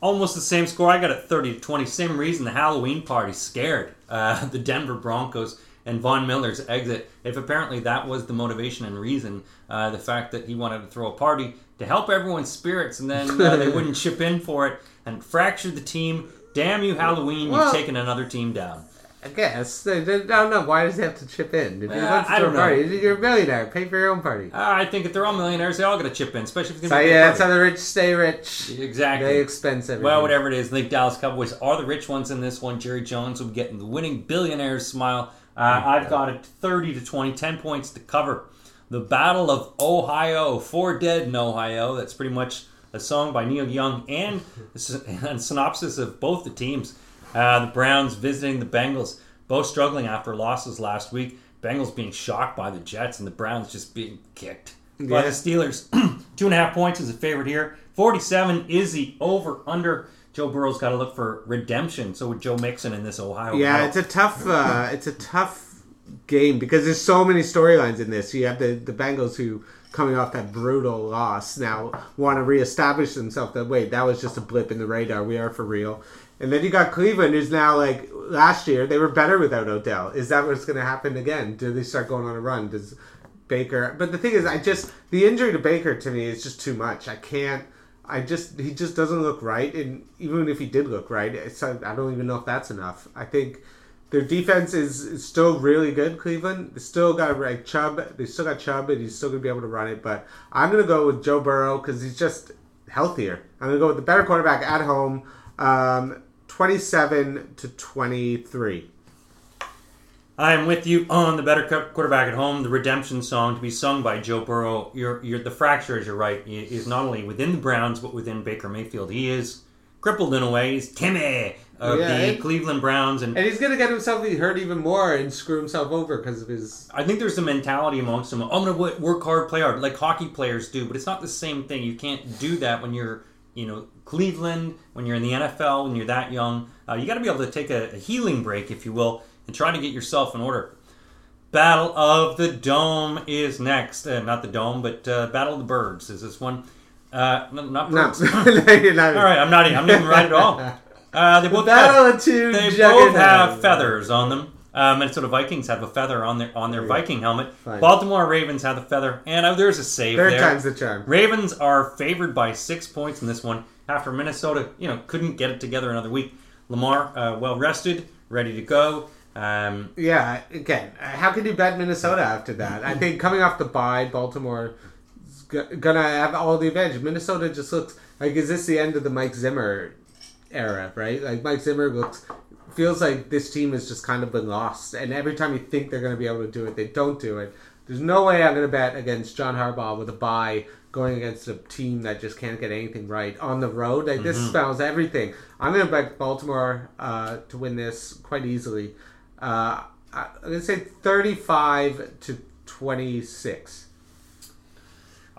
Almost the same score. I got a 30 to 20. Same reason the Halloween party scared uh, the Denver Broncos and Von Miller's exit. If apparently that was the motivation and reason, uh, the fact that he wanted to throw a party to help everyone's spirits and then uh, they wouldn't chip in for it and fractured the team. Damn you, Halloween! Well- You've taken another team down. I guess. I don't know. Why does he have to chip in? If he Uh, wants to I don't a party, you're a millionaire. Pay for your own party. Uh, I think if they're all millionaires, they all got to chip in, especially if it's So going to be a yeah, that's how the rich stay rich. Exactly. They expense everything. Well, whatever it is, I think Dallas Cowboys are the rich ones in this one. Jerry Jones will be getting the winning billionaire's smile. Uh, I've got it 30 to 20, 10 points to cover. The Battle of Ohio, Four Dead in Ohio. That's pretty much a song by Neil Young and a synopsis of both the teams. Uh, the Browns visiting the Bengals, both struggling after losses last week. Bengals being shocked by the Jets and the Browns just being kicked by the Steelers. Two and a half points is a favorite here. 47 is the over under. Joe Burrow's got to look for redemption. So with Joe Mixon in this Ohio. Yeah, it's a tough. Uh, it's a tough game because there's so many storylines in this. You have the the Bengals who coming off that brutal loss now want to reestablish themselves that wait that was just a blip in the radar. We are for real. And then you got Cleveland, who's now like last year they were better without Odell. Is that what's going to happen again? Do they start going on a run? Does Baker? But the thing is, I just the injury to Baker to me is just too much. I can't. I just he just doesn't look right, and even if he did look right, it's, I don't even know if that's enough. I think their defense is, is still really good. Cleveland, they still got like Chubb. They still got Chubb, and he's still gonna be able to run it. But I'm gonna go with Joe Burrow because he's just healthier. I'm gonna go with the better quarterback at home. Um, 27 to 23. I am with you on the better quarterback at home. The redemption song to be sung by Joe Burrow. You're, you're the fracture, as you're right, is not only within the Browns but within Baker Mayfield. He is crippled in a way. He's Timmy of Yeah, the and- Cleveland Browns, and And he's gonna get himself hurt even more and screw himself over because of his. I think there's a mentality amongst them. I'm going to work hard, play hard, like hockey players do, but it's not the same thing. You can't do that when you're, you know, Cleveland, when you're in the NFL, when you're that young. Uh, you got to be able to take a, a healing break, if you will, and try to get yourself in order. Battle of the Dome is next. Uh, not the Dome, but uh, Battle of the Birds is this one. Uh, not No, birds. All right, I'm not. I'm not even right at all. Uh, they The both two they both have feathers on them. Uh, Minnesota Vikings have a feather on their on their Viking helmet. Fine. Baltimore Ravens have a feather, and uh, there's a save Third there. time's the charm. Ravens are favored by six points in this one after Minnesota, you know, couldn't get it together another week. Lamar, uh, well rested, ready to go. Um, Yeah, again, how can you bet Minnesota after that? I think coming off the bye, Baltimore gonna have all the advantage. Minnesota just looks like is this the end of the Mike Zimmer era, right? Like Mike Zimmer looks feels like this team has just kind of been lost, and every time you think they're gonna be able to do it, they don't do it. There's no way I'm gonna bet against John Harbaugh with a bye going against a team that just can't get anything right on the road. Like this spells everything. I'm gonna bet Baltimore uh, to win this quite easily. Uh, I'm gonna say 35 to 26.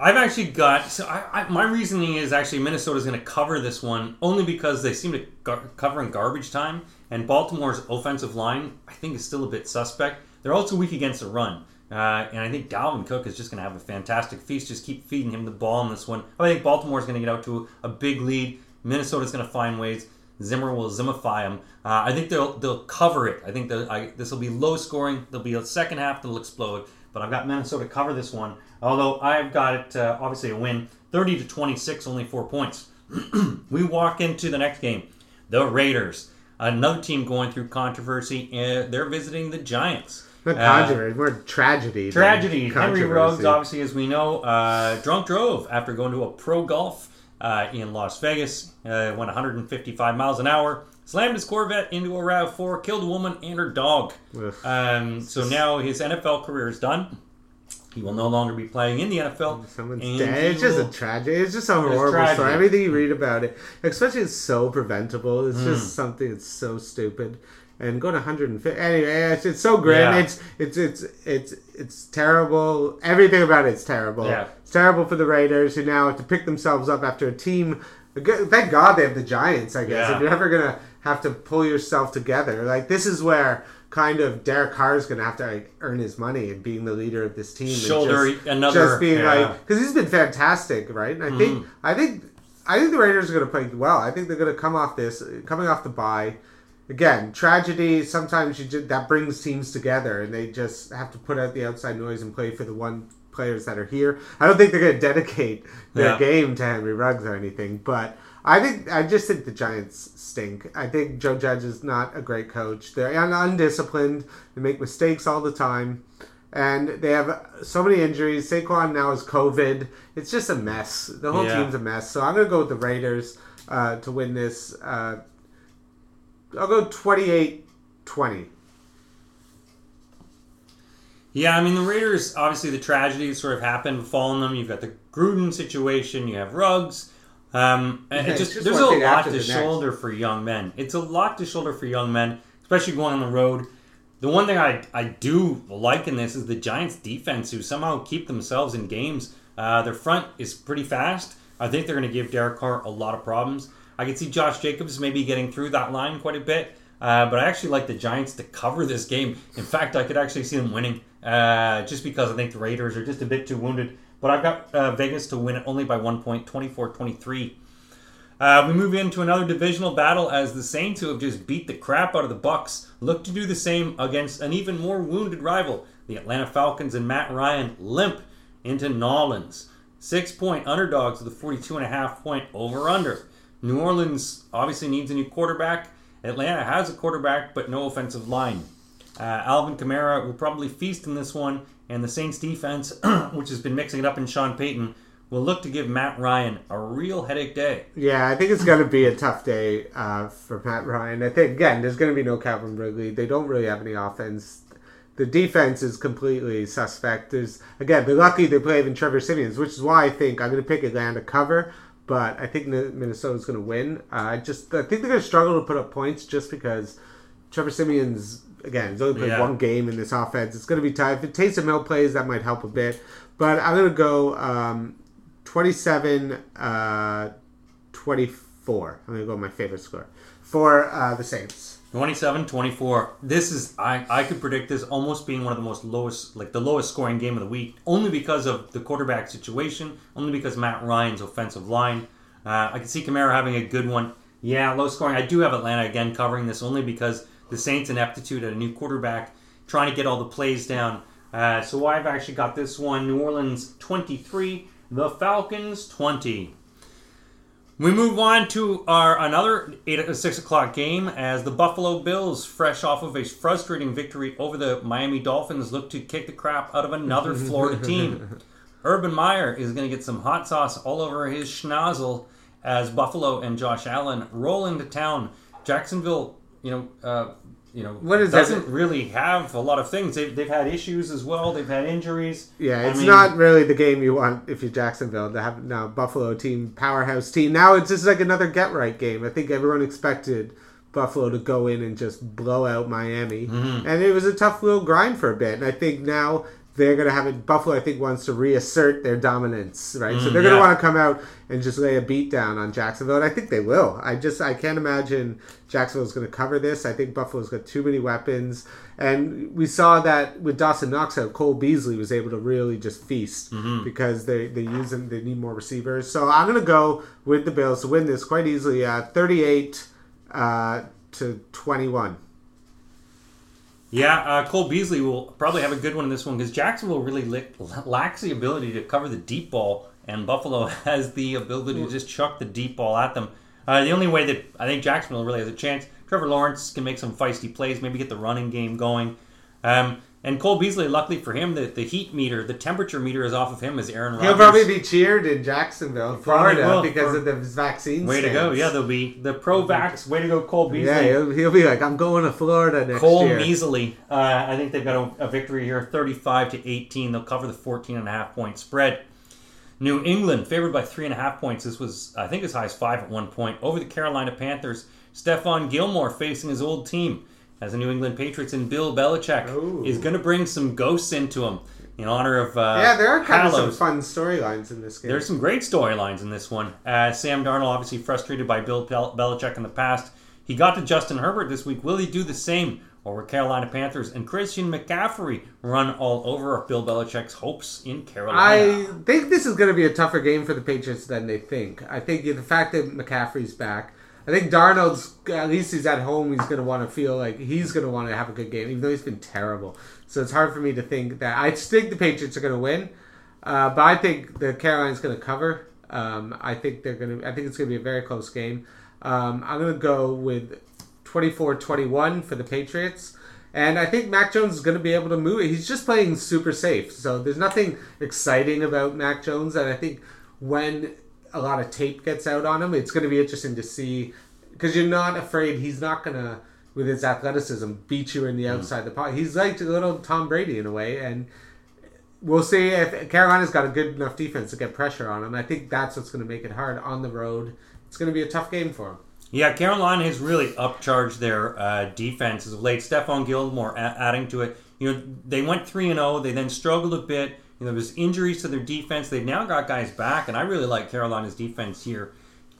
I've actually got so I, I, my reasoning is actually Minnesota's going to cover this one only because they seem to gar- cover in garbage time, and Baltimore's offensive line I think is still a bit suspect. They're also weak against the run, uh, and I think Dalvin Cook is just going to have a fantastic feast. Just keep feeding him the ball in this one. I think Baltimore's going to get out to a big lead. Minnesota's going to find ways. Zimmer will zimify them. Uh, I think they'll they'll cover it. I think this will be low scoring. There'll be a second half that'll explode. But I've got Minnesota cover this one. Although I've got it uh, obviously a win, thirty to twenty six, only four points. we walk into the next game, the Raiders, another team going through controversy. Uh, they're visiting the Giants. Not Uh, controversy, more tragedy. Tragedy. Henry. Ruggs, obviously, as we know, uh, drunk drove after going to a pro golf uh, in Las Vegas. Uh, went 155 miles an hour. Slammed his Corvette into a RAV4, killed a woman and her dog. Um, so now his NFL career is done. He will no longer be playing in the NFL. Someone's and dead. It's just a tragedy. It's just a horrible story. Everything you read about it, especially it's so preventable. It's Hmm. just something that's so stupid. And going 150 anyway, it's, it's so grim. Yeah. It's it's it's it's it's terrible. Everything about it's terrible. Yeah. It's terrible for the Raiders who now have to pick themselves up after a team. Thank God they have the Giants. I guess Yeah. if you're ever gonna have to pull yourself together, like this is where kind of Derek Carr is gonna have to like, earn his money and being the leader of this team. and Shoulder just, another- just being yeah. like because he's been fantastic, right? And I think mm-hmm. I think I think the Raiders are going to play well. I think they're going to come off this coming off the bye. Again, tragedy. Sometimes you just, that brings teams together, and they just have to put out the outside noise and play for the one players that are here. I don't think they're going to dedicate their Yeah. game to Henry Ruggs or anything, but I think I just think the Giants stink. I think Joe Judge is not a great coach. They're un- undisciplined. They make mistakes all the time and they have so many injuries. Saquon now is COVID. It's just a mess. The whole Yeah. team's a mess. So I'm going to go with the Raiders uh, to win this. Uh, I'll go 28-20. Yeah, I mean the Raiders. Obviously, the tragedy sort of happened, befallen them. You've got the Gruden situation. You have Ruggs. Um, Yeah, it just, just there's a lot to the next. shoulder for young men. It's a lot to shoulder for young men, especially going on the road. The one thing I, I do like in this is the Giants' defense, who somehow keep themselves in games. Uh, their front is pretty fast. I think they're going to give Derek Carr a lot of problems. I can see Josh Jacobs maybe getting through that line quite a bit. Uh, but I actually like the Giants to cover this game. In fact, I could actually see them winning uh, just because I think the Raiders are just a bit too wounded. But I've got uh, Vegas to win it only by one point, 24 23. Uh, we move into another divisional battle as the Saints, who have just beat the crap out of the Bucs, look to do the same against an even more wounded rival. The Atlanta Falcons and Matt Ryan limp into Nolans. Six point underdogs with a 42 and a half point over under. New Orleans obviously needs a new quarterback. Atlanta has a quarterback, but no offensive line. Uh, Alvin Kamara will probably feast in this one, and the Saints defense, which has been mixing it up in Sean Payton, will look to give Matt Ryan a real headache day. Yeah, I think it's going to be a tough day uh, for Matt Ryan. I think, again, there's going to be no Calvin Ridley. They don't really have any offense. The defense is completely suspect. There's Again, they're lucky they play even Trevor Siemian, which is why I think I'm going to pick Atlanta cover. But I think Minnesota's going to win. Uh, I just I think they're going to struggle to put up points just because Trevor Siemian again he's only played Yeah. one game in this offense. It's going to be tight. If it Taysom Hill plays, that might help a bit. But I'm going to go um, 27 uh, 24. I'm going to go my favorite score for uh, the Saints. 27 24 this is I, I could predict this almost being one of the most lowest like the lowest scoring game of the week only because of the quarterback situation only because matt ryan's offensive line uh, i can see Kamara having a good one yeah low scoring i do have atlanta again covering this only because the Saints' ineptitude at a new quarterback, trying to get all the plays down. Uh, so I've actually got this one: New Orleans 23, the Falcons 20. We move on to our another eight uh, six o'clock game as the Buffalo Bills, fresh off of a frustrating victory over the Miami Dolphins, look to kick the crap out of another Florida team. Urban Meyer is going to get some hot sauce all over his schnozzle as Buffalo and Josh Allen roll into town. Jacksonville, you know, uh, you know, What is doesn't that? really have a lot of things. They've, they've had issues as well. They've had injuries. Yeah, I it's mean- not really the game you want if you're Jacksonville to have now Buffalo team powerhouse team. Now it's just like another get right game. I think everyone expected Buffalo to go in and just blow out Miami, Mm-hmm. and it was a tough little grind for a bit. And I think now they're gonna have it. Buffalo, I think, wants to reassert their dominance, right? so they're gonna Mm, want to come out and just lay a beat down on Jacksonville, and I think they will. I just I can't imagine Jacksonville's going to cover this. I think Buffalo's got too many weapons, and we saw that with Dawson Knox out, Cole Beasley was able to really just feast Mm-hmm. because they they use them. They need more receivers. So I'm going to go with the Bills to win this quite easily, uh, 38 uh, to 21. Yeah, uh, Cole Beasley will probably have a good one in this one because Jacksonville really lick, lacks the ability to cover the deep ball, and Buffalo has the ability to just chuck the deep ball at them. Uh, the only way that I think Jacksonville really has a chance, Trevor Lawrence can make some feisty plays, maybe get the running game going. Um, and Cole Beasley, luckily for him, the, the heat meter, the temperature meter is off of him as Aaron Rodgers. He'll probably be cheered in Jacksonville, Florida, will, because for- of the vaccine. Way to go. Yeah, there'll be the pro vax. Way to go, Cole Beasley. Yeah, he'll, he'll be like, I'm going to Florida next Cole year. Measley. Uh, I think they've got a, a victory here, 35 to 18. They'll cover the 14 and a half point spread. New England favored by three and a half points. This was, I think, as high as five at one point over the Carolina Panthers. Stephon Gilmore facing his old team as the New England Patriots, and Bill Belichick Ooh. is going to bring some ghosts into him in honor of. Uh, yeah, there are kind of some fun storylines in this game. There's some great storylines in this one. Uh, Sam Darnold, obviously frustrated by Bill Bel- Belichick in the past. He got to Justin Herbert this week. Will he do the same over Carolina Panthers? And Christian McCaffrey run all over Bill Belichick's hopes in Carolina. I think this is going to be a tougher game for the Patriots than they think. I think the fact that McCaffrey's back, I think Darnold's at least he's at home. He's going to want to feel like he's going to want to have a good game, even though he's been terrible. So it's hard for me to think that. I think the Patriots are going to win, uh, but I think the Carolina's going to cover. Um, I think they're going to. I think it's going to be a very close game. Um, I'm going to go with 24-21 for the Patriots. And I think Mac Jones is going to be able to move it. He's just playing super safe. So there's nothing exciting about Mac Jones. And I think when a lot of tape gets out on him, it's going to be interesting to see because you're not afraid he's not going to, with his athleticism, beat you in the outside the pocket. He's like a little Tom Brady in a way. And we'll see if Carolina's got a good enough defense to get pressure on him. I think that's what's going to make it hard on the road. It's going to be a tough game for him. Yeah, Carolina has really upcharged their uh, defense as of late. Stephon Gilmore a- adding to it. You know, they went three and zero. They then struggled a bit. You know, there was injuries to their defense. They've now got guys back, and I really like Carolina's defense here.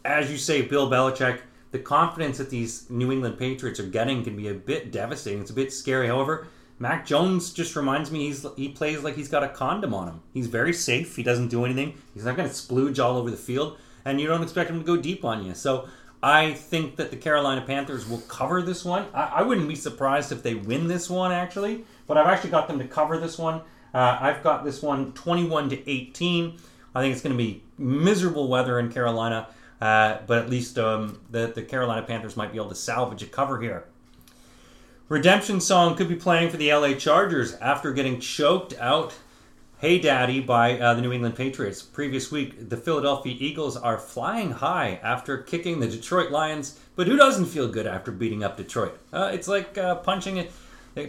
As you say, Bill Belichick, the confidence that these New England Patriots are getting can be a bit devastating. It's a bit scary. However, Mac Jones just reminds me he's he plays like he's got a condom on him. He's very safe. He doesn't do anything. He's not going to splooge all over the field, and you don't expect him to go deep on you. So I think that the Carolina Panthers will cover this one. I, I wouldn't be surprised if they win this one actually, but I've actually got them to cover this one. Uh, I've got this one 21 to 18. I think it's going to be miserable weather in Carolina, uh, but at least um, the the Carolina Panthers might be able to salvage a cover here. Redemption Song could be playing for the LA Chargers after getting choked out, hey daddy, by uh, the New England Patriots. Previous week, the Philadelphia Eagles are flying high after kicking the Detroit Lions, but who doesn't feel good after beating up Detroit? Uh, it's like uh, punching a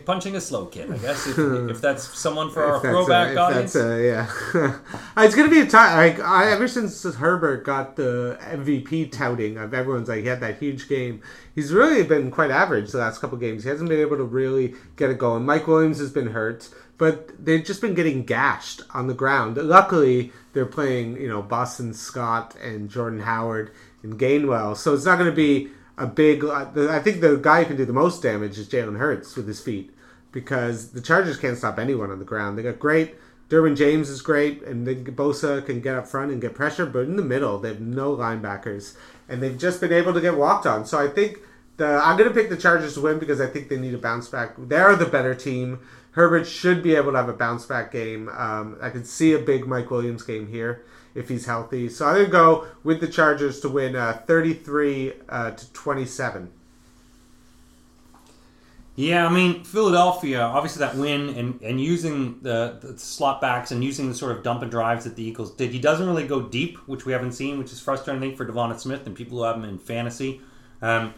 punching a slow kid, I guess. If, if that's someone for our throwback a, if audience. A, yeah. it's gonna be a time. Like I, ever since Herbert got the MVP touting of everyone's like he had that huge game. He's really been quite average the last couple games. He hasn't been able to really get it going. Mike Williams has been hurt, but they've just been getting gashed on the ground. Luckily, they're playing you know Boston Scott and Jordan Howard and Gainwell, so it's not going to be a big. I think the guy who can do the most damage is Jalen Hurts with his feet because the Chargers can't stop anyone on the ground. They got great. Derwin James is great, and then Bosa can get up front and get pressure, but in the middle they have no linebackers, and they've just been able to get walked on. So I think The, I'm going to pick the Chargers to win because I think they need a bounce back. They're the better team. Herbert should be able to have a bounce back game. Um, I could see a big Mike Williams game here if he's healthy. So I'm going to go with the Chargers to win uh, 33 uh, to 27. Yeah, I mean Philadelphia, obviously that win and, and using the, the slot backs and using the sort of dump and drives that the Eagles did. He doesn't really go deep, which we haven't seen, which is frustrating I think, for Devonta Smith and people who have him in fantasy. Um,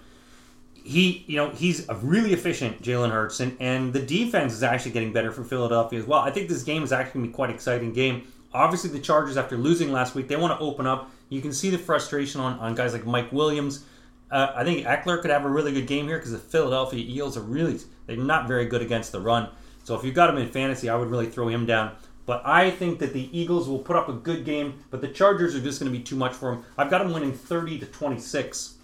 he, you know, he's a really efficient Jalen Hurts, and, and the defense is actually getting better for Philadelphia as well. I think this game is actually going to be quite an exciting game. Obviously, the Chargers, after losing last week, they want to open up. You can see the frustration on, on guys like Mike Williams. Uh, I think Ekeler could have a really good game here because the Philadelphia Eagles are really they're not very good against the run. So if you've got him in fantasy, I would really throw him down. But I think that the Eagles will put up a good game, but the Chargers are just going to be too much for them. I've got them winning 30 to 26.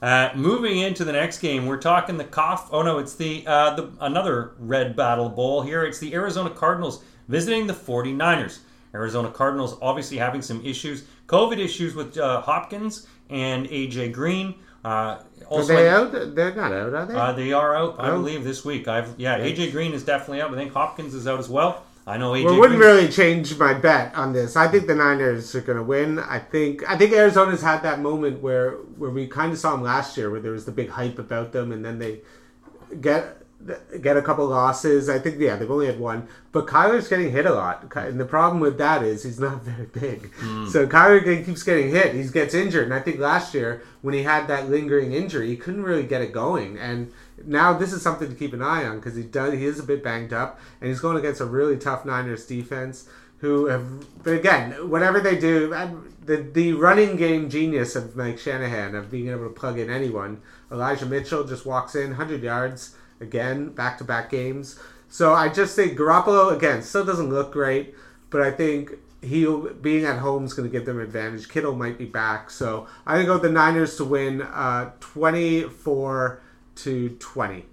Uh, moving into the next game, we're talking the cough. Oh no, it's the, uh, the another red battle bowl here. It's the Arizona Cardinals visiting the 49ers. Arizona Cardinals obviously having some issues, COVID issues with uh, Hopkins and AJ Green. Uh, are they out? They're not out, are they? Uh, they are out, I believe, this week. I've yeah, AJ Green is definitely out. I think Hopkins is out as well. I know AJ. Well, it wouldn't really change my bet on this. I think the Niners are going to win. I think I think Arizona's had that moment where where we kind of saw them last year, where there was the big hype about them, and then they get get a couple losses. I think yeah, they've only had one, but Kyler's getting hit a lot, and the problem with that is he's not very big. Mm. So Kyler keeps getting hit. He gets injured, and I think last year when he had that lingering injury, he couldn't really get it going. And now this is something to keep an eye on because he does he is a bit banged up, and he's going against a really tough Niners defense. Who have, but again, whatever they do, the the running game genius of Mike Shanahan of being able to plug in anyone. Elijah Mitchell just walks in, hundred yards again, back to back games. So I just think Garoppolo again still doesn't look great, but I think he being at home is going to give them advantage. Kittle might be back, so I think go the Niners to win uh, twenty four to twenty.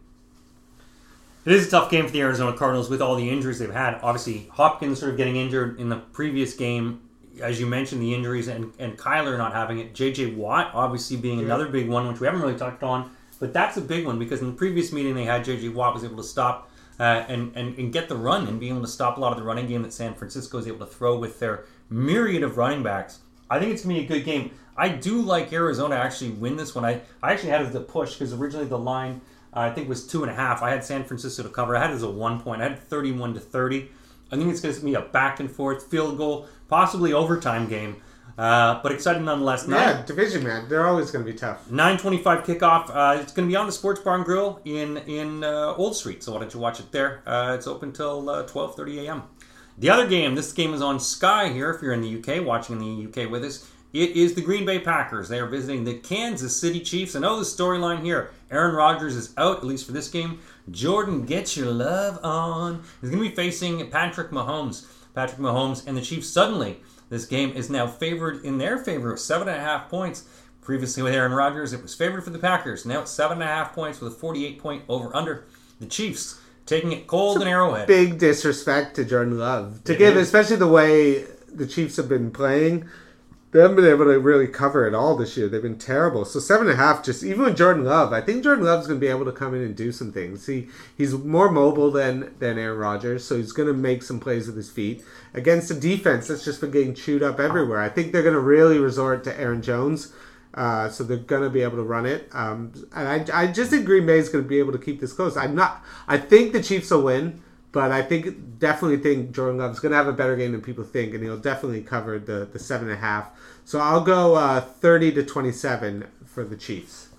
It is a tough game for the Arizona Cardinals with all the injuries they've had. Obviously, Hopkins sort of getting injured in the previous game, as you mentioned, the injuries, and, and Kyler not having it. J.J. Watt, obviously, being yeah. another big one, which we haven't really touched on. But that's a big one because in the previous meeting they had, J.J. Watt was able to stop uh, and, and, and get the run and be able to stop a lot of the running game that San Francisco is able to throw with their myriad of running backs. I think it's going to be a good game. I do like Arizona actually win this one. I, I actually had it as a push because originally the line uh, I think was two and a half. I had San Francisco to cover. I had it as a one point. I had 31 to 30. I think it's going to be a back and forth field goal, possibly overtime game. Uh, but exciting nonetheless. Yeah, division man, they're always going to be tough. Nine twenty-five kickoff. Uh, it's going to be on the Sports Barn Grill in in uh, Old Street. So why don't you watch it there? Uh, it's open till uh, twelve thirty a.m. The other game. This game is on Sky here. If you're in the UK, watching in the UK with us, it is the Green Bay Packers. They are visiting the Kansas City Chiefs. I know the storyline here. Aaron Rodgers is out at least for this game. Jordan, get your love on. He's going to be facing Patrick Mahomes. Patrick Mahomes and the Chiefs suddenly this game is now favored in their favor of seven and a half points. Previously with Aaron Rodgers, it was favored for the Packers. Now it's seven and a half points with a 48 point over under. The Chiefs taking it cold and Arrowhead. Big disrespect to Jordan Love to it give, is. especially the way the Chiefs have been playing they haven't been able to really cover it all this year. They've been terrible. So seven and a half, just even with Jordan Love, I think Jordan Love's going to be able to come in and do some things. He he's more mobile than than Aaron Rodgers, so he's going to make some plays with his feet against a defense that's just been getting chewed up everywhere. I think they're going to really resort to Aaron Jones. Uh, so they're going to be able to run it. Um, and I, I just think Green Bay is going to be able to keep this close. I'm not. I think the Chiefs will win. But I think definitely think Jordan Love's going to have a better game than people think, and he'll definitely cover the the seven and a half. So I'll go uh, thirty to twenty seven for the Chiefs.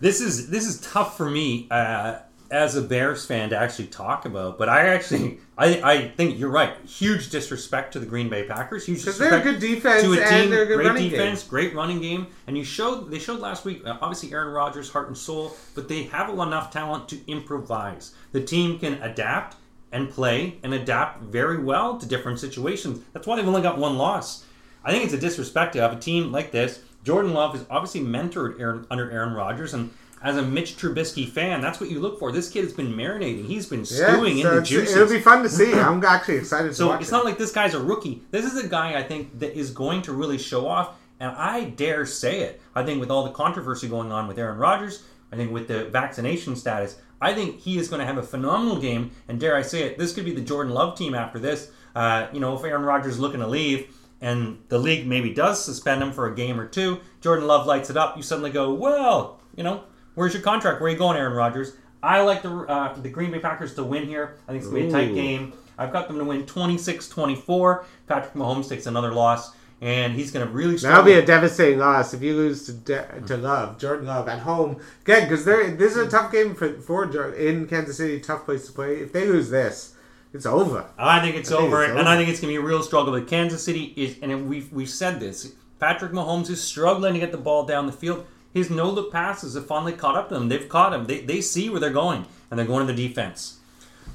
This is this is tough for me uh, as a Bears fan to actually talk about, but I actually I, I think you're right. Huge disrespect to the Green Bay Packers. Huge disrespect they're a good defense to a team, great defense, game. great running game, and you showed they showed last week. Uh, obviously, Aaron Rodgers, heart and soul, but they have enough talent to improvise. The team can adapt and play and adapt very well to different situations. That's why they've only got one loss. I think it's a disrespect to have a team like this. Jordan Love is obviously mentored Aaron, under Aaron Rodgers, and as a Mitch Trubisky fan, that's what you look for. This kid has been marinating. He's been stewing yeah, so in the juices. It'll be fun to see. I'm actually excited. so it's it. not like this guy's a rookie. This is a guy I think that is going to really show off. And I dare say it. I think with all the controversy going on with Aaron Rodgers, I think with the vaccination status, I think he is going to have a phenomenal game. And dare I say it, this could be the Jordan Love team after this. Uh, you know, if Aaron Rodgers is looking to leave and the league maybe does suspend him for a game or two, Jordan Love lights it up. You suddenly go, well, you know, where's your contract? Where are you going, Aaron Rodgers? I like the uh, the Green Bay Packers to win here. I think it's going to be a tight game. I've got them to win 26-24. Patrick Mahomes takes another loss, and he's going to really struggle. That'll be a devastating loss if you lose to De- to Love, Jordan Love at home again because this is a tough game for for Jor- in Kansas City, tough place to play. If they lose this, it's over. I think it's I think over, it's and over. I think it's going to be a real struggle. But Kansas City is, and we've we've said this. Patrick Mahomes is struggling to get the ball down the field. His no look passes have finally caught up to him. They've caught him. They, they see where they're going, and they're going to the defense.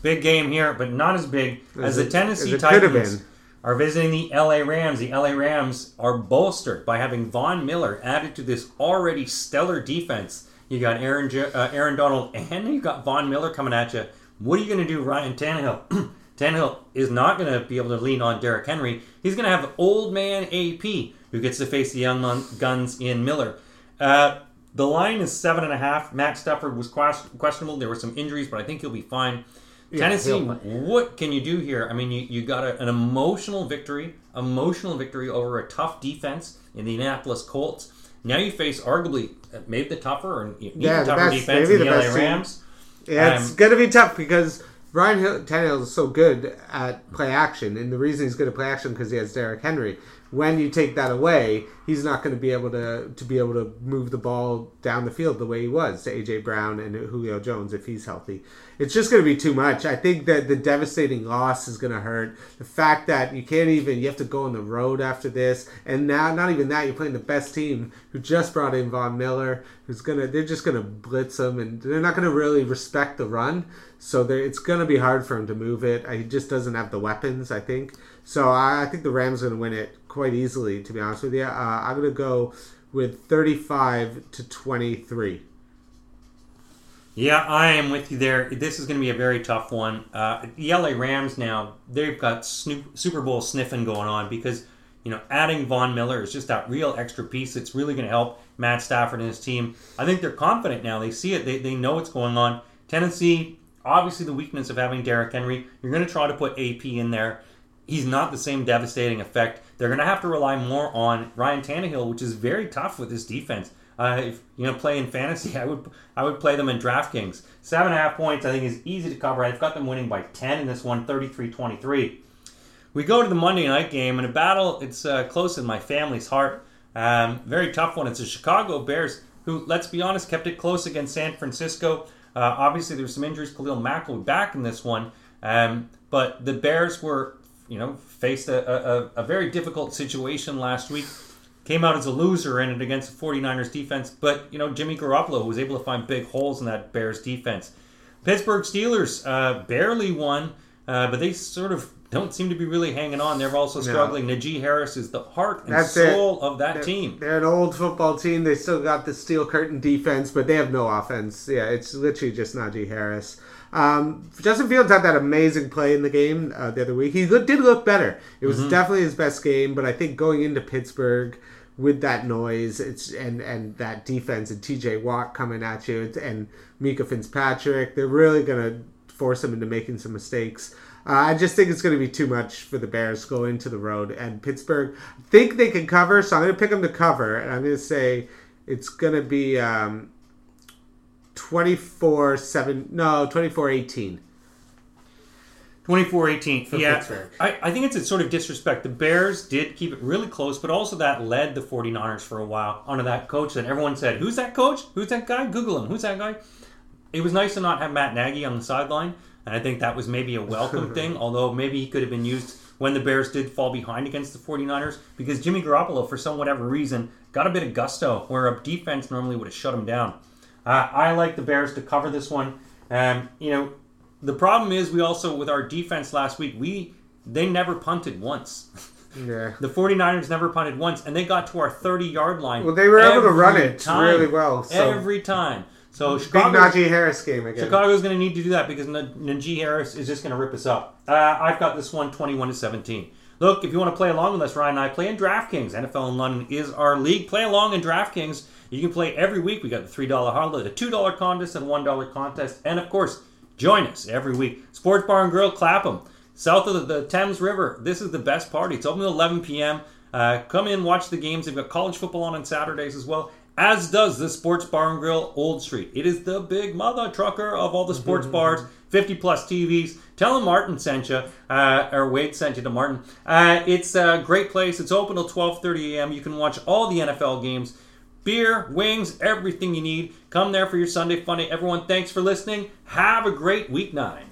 Big game here, but not as big as, As the it- Tennessee as it could have Titans been. Are visiting the LA Rams. The LA Rams are bolstered by having Von Miller added to this already stellar defense. You got Aaron uh, Aaron Donald and you got Von Miller coming at you. What are you going to do, Ryan Tannehill? Tannehill is not going to be able to lean on Derrick Henry. He's going to have old man AP who gets to face the young guns in Miller. Uh, the line is seven and a half. Matt Stafford was ques- questionable. There were some injuries, but I think he'll be fine. Tennessee, he'll what can you do here? I mean, you, you got a, an emotional victory, emotional victory over a tough defense in the Indianapolis Colts. Now you face arguably uh, maybe the tougher and even Yeah, tougher best- defense maybe in the, the LA team. Rams. Yeah, it's Um, gonna be tough because Ryan Hill, Tannehill is so good at play action, and the reason he's good at play action because he has Derrick Henry. When you take that away, he's not going to be able to to be able to move the ball down the field the way he was to AJ Brown and Julio Jones if he's healthy. It's just going to be too much. I think that the devastating loss is going to hurt. The fact that you can't even you have to go on the road after this, and now not even that you're playing the best team who just brought in Von Miller, who's gonna they're just gonna blitz him, and they're not gonna really respect the run. So it's gonna be hard for him to move it. He just doesn't have the weapons, I think. So I, I think the Rams are gonna win it quite easily. To be honest with you, uh, I'm gonna go with 35 to 23. Yeah, I am with you there. This is going to be a very tough one. Uh, the LA Rams now they've got Snoop, Super Bowl sniffing going on because you know adding Von Miller is just that real extra piece that's really going to help Matt Stafford and his team. I think they're confident now. They see it. They, they know what's going on. Tennessee, obviously the weakness of having Derrick Henry. You're going to try to put AP in there. He's not the same devastating effect. They're going to have to rely more on Ryan Tannehill, which is very tough with this defense. Uh, if you know play in fantasy, I would I would play them in DraftKings. Seven and a half points, I think, is easy to cover. I've got them winning by ten in this one, 33-23. We go to the Monday night game in a battle. It's uh, close in my family's heart. Um, very tough one. It's the Chicago Bears, who, let's be honest, kept it close against San Francisco. Uh, obviously, there's some injuries. Khalil Mack will be back in this one, um, but the Bears were, you know, faced a, a, a very difficult situation last week. Came out as a loser in it against the 49ers defense, but you know Jimmy Garoppolo was able to find big holes in that Bears defense. Pittsburgh Steelers uh, barely won, uh, but they sort of don't seem to be really hanging on. They're also struggling. Najee Harris is the heart and That's it. soul of that They're- team. They're an old football team. They still got the steel curtain defense, but they have no offense. Yeah, it's literally just Najee Harris. Um, Justin Fields had that amazing play in the game uh, the other week. He did look better. It was definitely his best game, but I think going into Pittsburgh with that noise, it's and and that defense and T.J. Watt coming at you, and Minkah Fitzpatrick, they're really gonna force him into making some mistakes. Uh, I just think it's going to be too much for the Bears going to go into the road. And Pittsburgh I think they can cover, so I'm going to pick them to cover. And I'm going to say it's going to be um, 24 7. No, 24 18. 24-18. For yeah, Pittsburgh. I, I think it's a sort of disrespect. The Bears did keep it really close, but also that led the 49ers for a while onto that coach that everyone said, who's that coach? Who's that guy? Google him. Who's that guy? It was nice to not have Matt Nagy on the sideline, and I think that was maybe a welcome thing, although maybe he could have been used when the Bears did fall behind against the 49ers, because Jimmy Garoppolo, for some whatever reason, got a bit of gusto, where a defense normally would have shut him down. Uh, I like the Bears to cover this one. Um, you know, the problem is we also with our defense last week, we they never punted once. Yeah. The 49ers never punted once, and they got to our 30 yard line. Well, they were able to run it really well, so- every time. So Big Najee Harris game again. Chicago's going to need to do that because N- Najee Harris is just going to rip us up. Uh, I've got this one 21 to 17. Look, if you want to play along with us, Ryan and I play in DraftKings. NFL in London is our league. Play along in DraftKings. You can play every week. We got the $3 holiday, the $2 contest, and $1 contest. And of course, join us every week. Sports Bar and Grill, Clapham, south of the, the Thames River. This is the best party. It's open at 11 p.m. Uh, come in, watch the games. They've got college football on on Saturdays as well as does the Sports Bar and Grill Old Street. It is the big mother trucker of all the sports bars, 50 plus TVs. Tell them Martin sent you, uh, or Wade sent you to Martin. Uh, it's a great place. It's open till 12:30 a.m. You can watch all the NFL games. Beer, wings, everything you need. Come there for your Sunday funny. Everyone, thanks for listening. Have a great week nine.